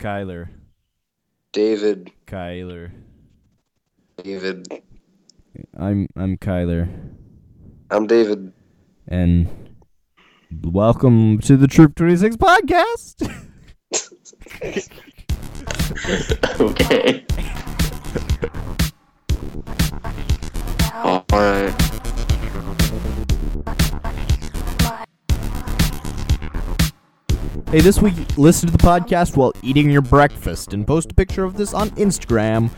Kyler. David. Kyler. David. I'm I'm Kyler. I'm David. And welcome to the Troop 26 podcast. okay. Hey, this week, listen to the podcast while eating your breakfast and post a picture of this on Instagram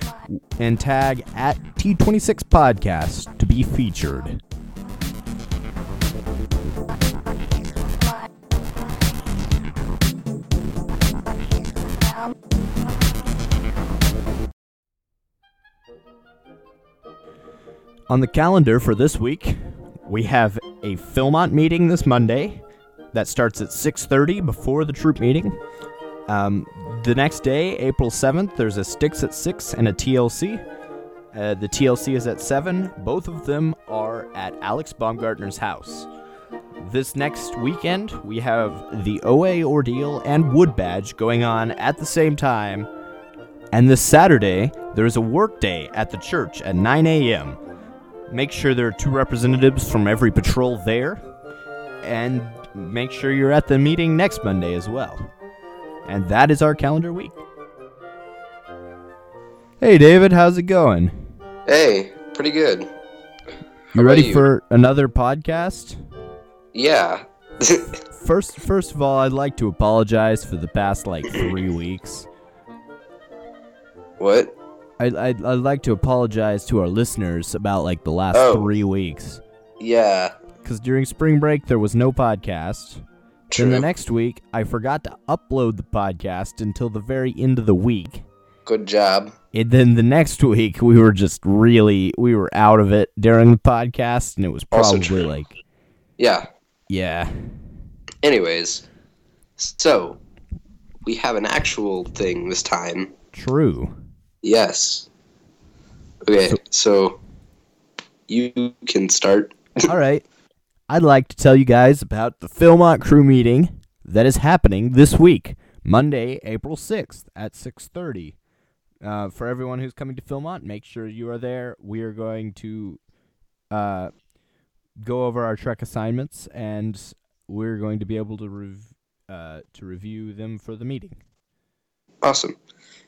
and tag at T26 Podcast to be featured. On the calendar for this week, we have a Philmont meeting this Monday that starts at 6:30 before the troop meeting. Um, the next day, April 7th, there's a Sticks at 6 and a TLC. Uh, the TLC is at 7. Both of them are at Alex Baumgartner's house. This next weekend, we have the OA Ordeal and Wood Badge going on at the same time. And this Saturday, there is a work day at the church at 9 a.m. Make sure there are two representatives from every patrol there. And make sure you're at the meeting next Monday as well. And that is our calendar week. Hey, David, how's it going? Hey, pretty good. You ready you? for another podcast? Yeah. First, first of all, I'd like to apologize for the past like three weeks. what? I'd, I'd, I'd like to apologize to our listeners about like the last Oh. three weeks. Yeah. Because during spring break, there was no podcast. True. Then the next week, I forgot to upload the podcast until the very end of the week. Good job. And then the next week, we were just really, we were out of it during the podcast, and it was Also probably true. like, Yeah. yeah. Anyways, so we have an actual thing this time. True. Yes. Okay, So- so you can start. All right. I'd like to tell you guys about the Philmont crew meeting that is happening this week, Monday, April 6th at 6:30. Uh, for everyone who's coming to Philmont, make sure you are there. We are going to uh, go over our trek assignments, and we're going to be able to rev- uh, to review them for the meeting. Awesome.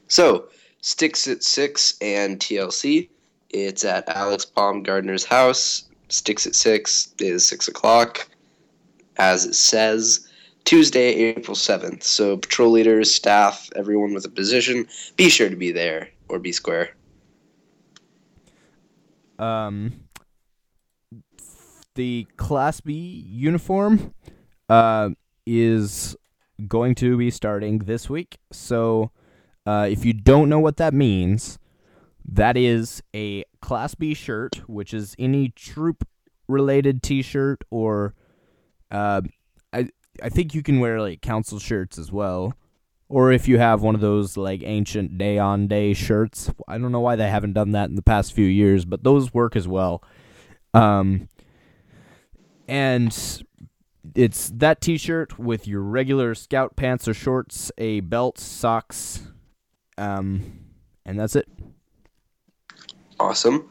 So, Sticks at 6 and TLC. It's at Alex Baumgartner's house. Sticks at 6 is 6 o'clock, as it says. Tuesday, April 7th. So, patrol leaders, staff, everyone with a position, be sure to be there or be square. um, the Class B uniform uh, is going to be starting this week. So, uh, if you don't know what that means, that is a Class B shirt, which is any troop related t shirt, or uh, I, I think you can wear like council shirts as well. Or if you have one of those like ancient day on day shirts, I don't know why they haven't done that in the past few years, but those work as well. Um, and it's that t-shirt with your regular scout pants or shorts, a belt, socks, um, and that's it. Awesome.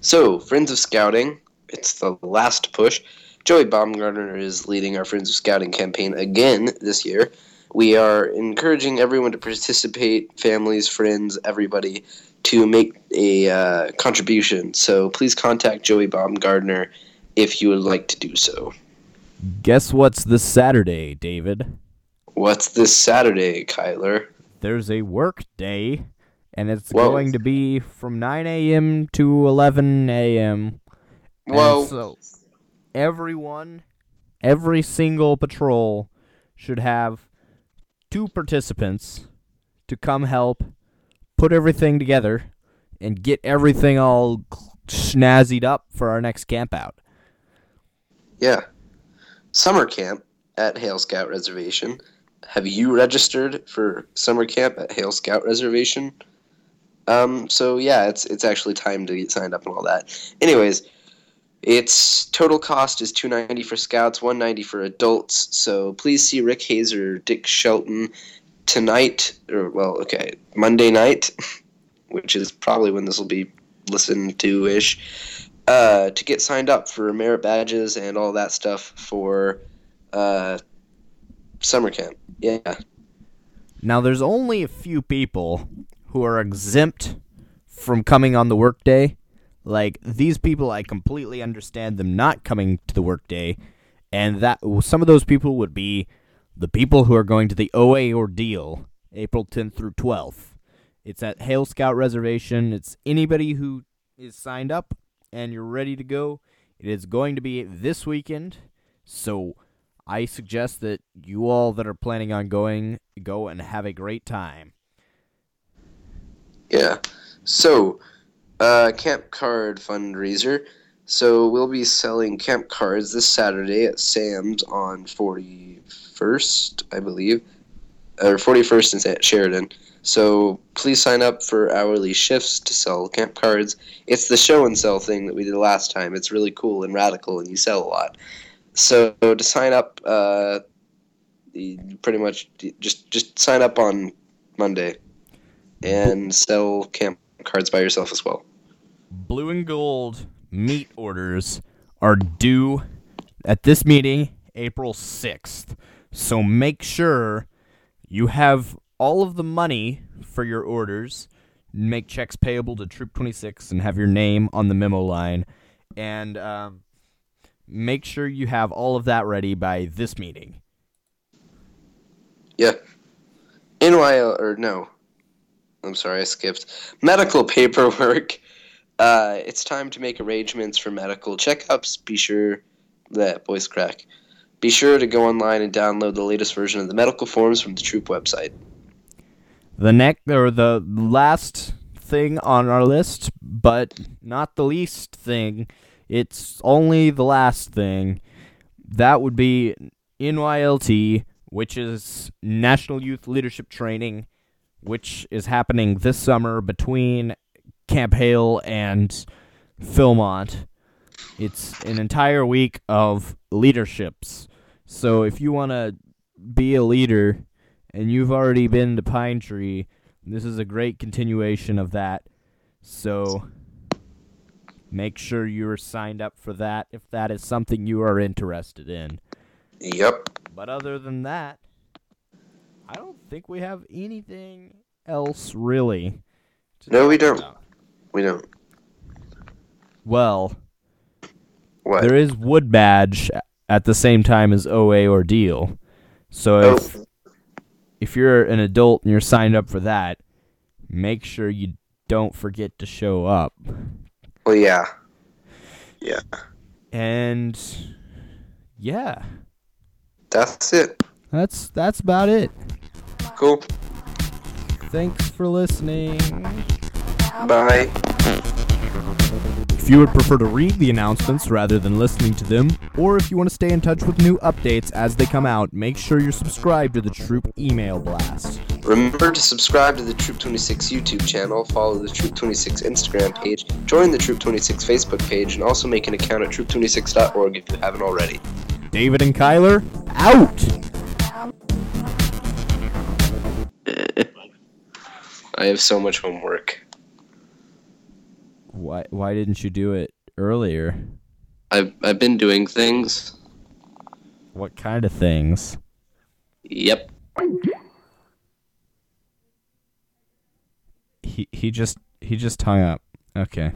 So, Friends of Scouting, it's the last push. Joey Baumgartner is leading our Friends of Scouting campaign again this year. We are encouraging everyone to participate, families, friends, everybody, to make a uh, contribution. So please contact Joey Baumgartner if you would like to do so. Guess what's this Saturday, David? What's this Saturday, Kyler? There's a work day, and it's Whoa. going to be from 9 a.m. to 11 a.m. Well, so everyone, every single patrol should have two participants to come help put everything together and get everything all snazzied up for our next camp out. yeah. Summer camp at Hale Scout Reservation. Have you registered for summer camp at Hale Scout Reservation? Um, so yeah, it's it's actually time to get signed up and all that. Anyways, its total cost is two ninety for scouts, one ninety for adults. So please see Rick Hazer, Dick Shelton tonight, or well, okay, Monday night, which is probably when this will be listened to ish, uh, to get signed up for merit badges and all that stuff for uh, summer camp. Yeah. Now, there's only a few people who are exempt from coming on the workday. Like these people, I completely understand them not coming to the workday, and that some of those people would be the people who are going to the OA ordeal, April 10th through 12th. It's at Hale Scout Reservation. It's anybody who is signed up and you're ready to go. It is going to be this weekend, so I suggest that you all that are planning on going go and have a great time. Yeah. So, uh, camp card fundraiser. So we'll be selling camp cards this Saturday at Sam's on 41st, I believe, or 41st in Sheridan. So please sign up for hourly shifts to sell camp cards. It's the show and sell thing that we did last time. It's really cool and radical, and you sell a lot. So to sign up, uh, pretty much just just sign up on Monday and sell camp cards by yourself as well. Blue and gold meat orders are due at this meeting April 6th. So make sure you have all of the money for your orders. Make checks payable to Troop 26 and have your name on the memo line. And um, make sure you have all of that ready by this meeting. Yeah. NYL, or no. I'm sorry, I skipped. Medical paperwork. Uh, it's time to make arrangements for medical checkups. Be sure that voice crack. Be sure to go online and download the latest version of the medical forms from the Troop website. The next or the last thing on our list, but not the least thing, it's only the last thing. That would be NYLT, which is National Youth Leadership Training, which is happening this summer between Camp Hale and Philmont. It's an entire week of leaderships. So if you want to be a leader and you've already been to Pine Tree, this is a great continuation of that. So make sure you're signed up for that if that is something you are interested in. Yep. But other than that, I don't think we have anything else really. No, we don't. About. We don't. Well, what? there is Wood Badge at the same time as OA Ordeal. So oh. if if you're an adult and you're signed up for that, make sure you don't forget to show up. Well, yeah. Yeah. And yeah. That's it. That's that's about it. Cool. Thanks for listening. Bye. If you would prefer to read the announcements rather than listening to them, or if you want to stay in touch with new updates as they come out, make sure you're subscribed to the Troop email blast. Remember to subscribe to the Troop 26 YouTube channel, follow the Troop 26 Instagram page, join the Troop 26 Facebook page, and also make an account at troop26.org if you haven't already. David and Kyler, out! I have so much homework. Why why didn't you do it earlier? I've I've been doing things. What kind of things? Yep. He he just he just hung up. Okay.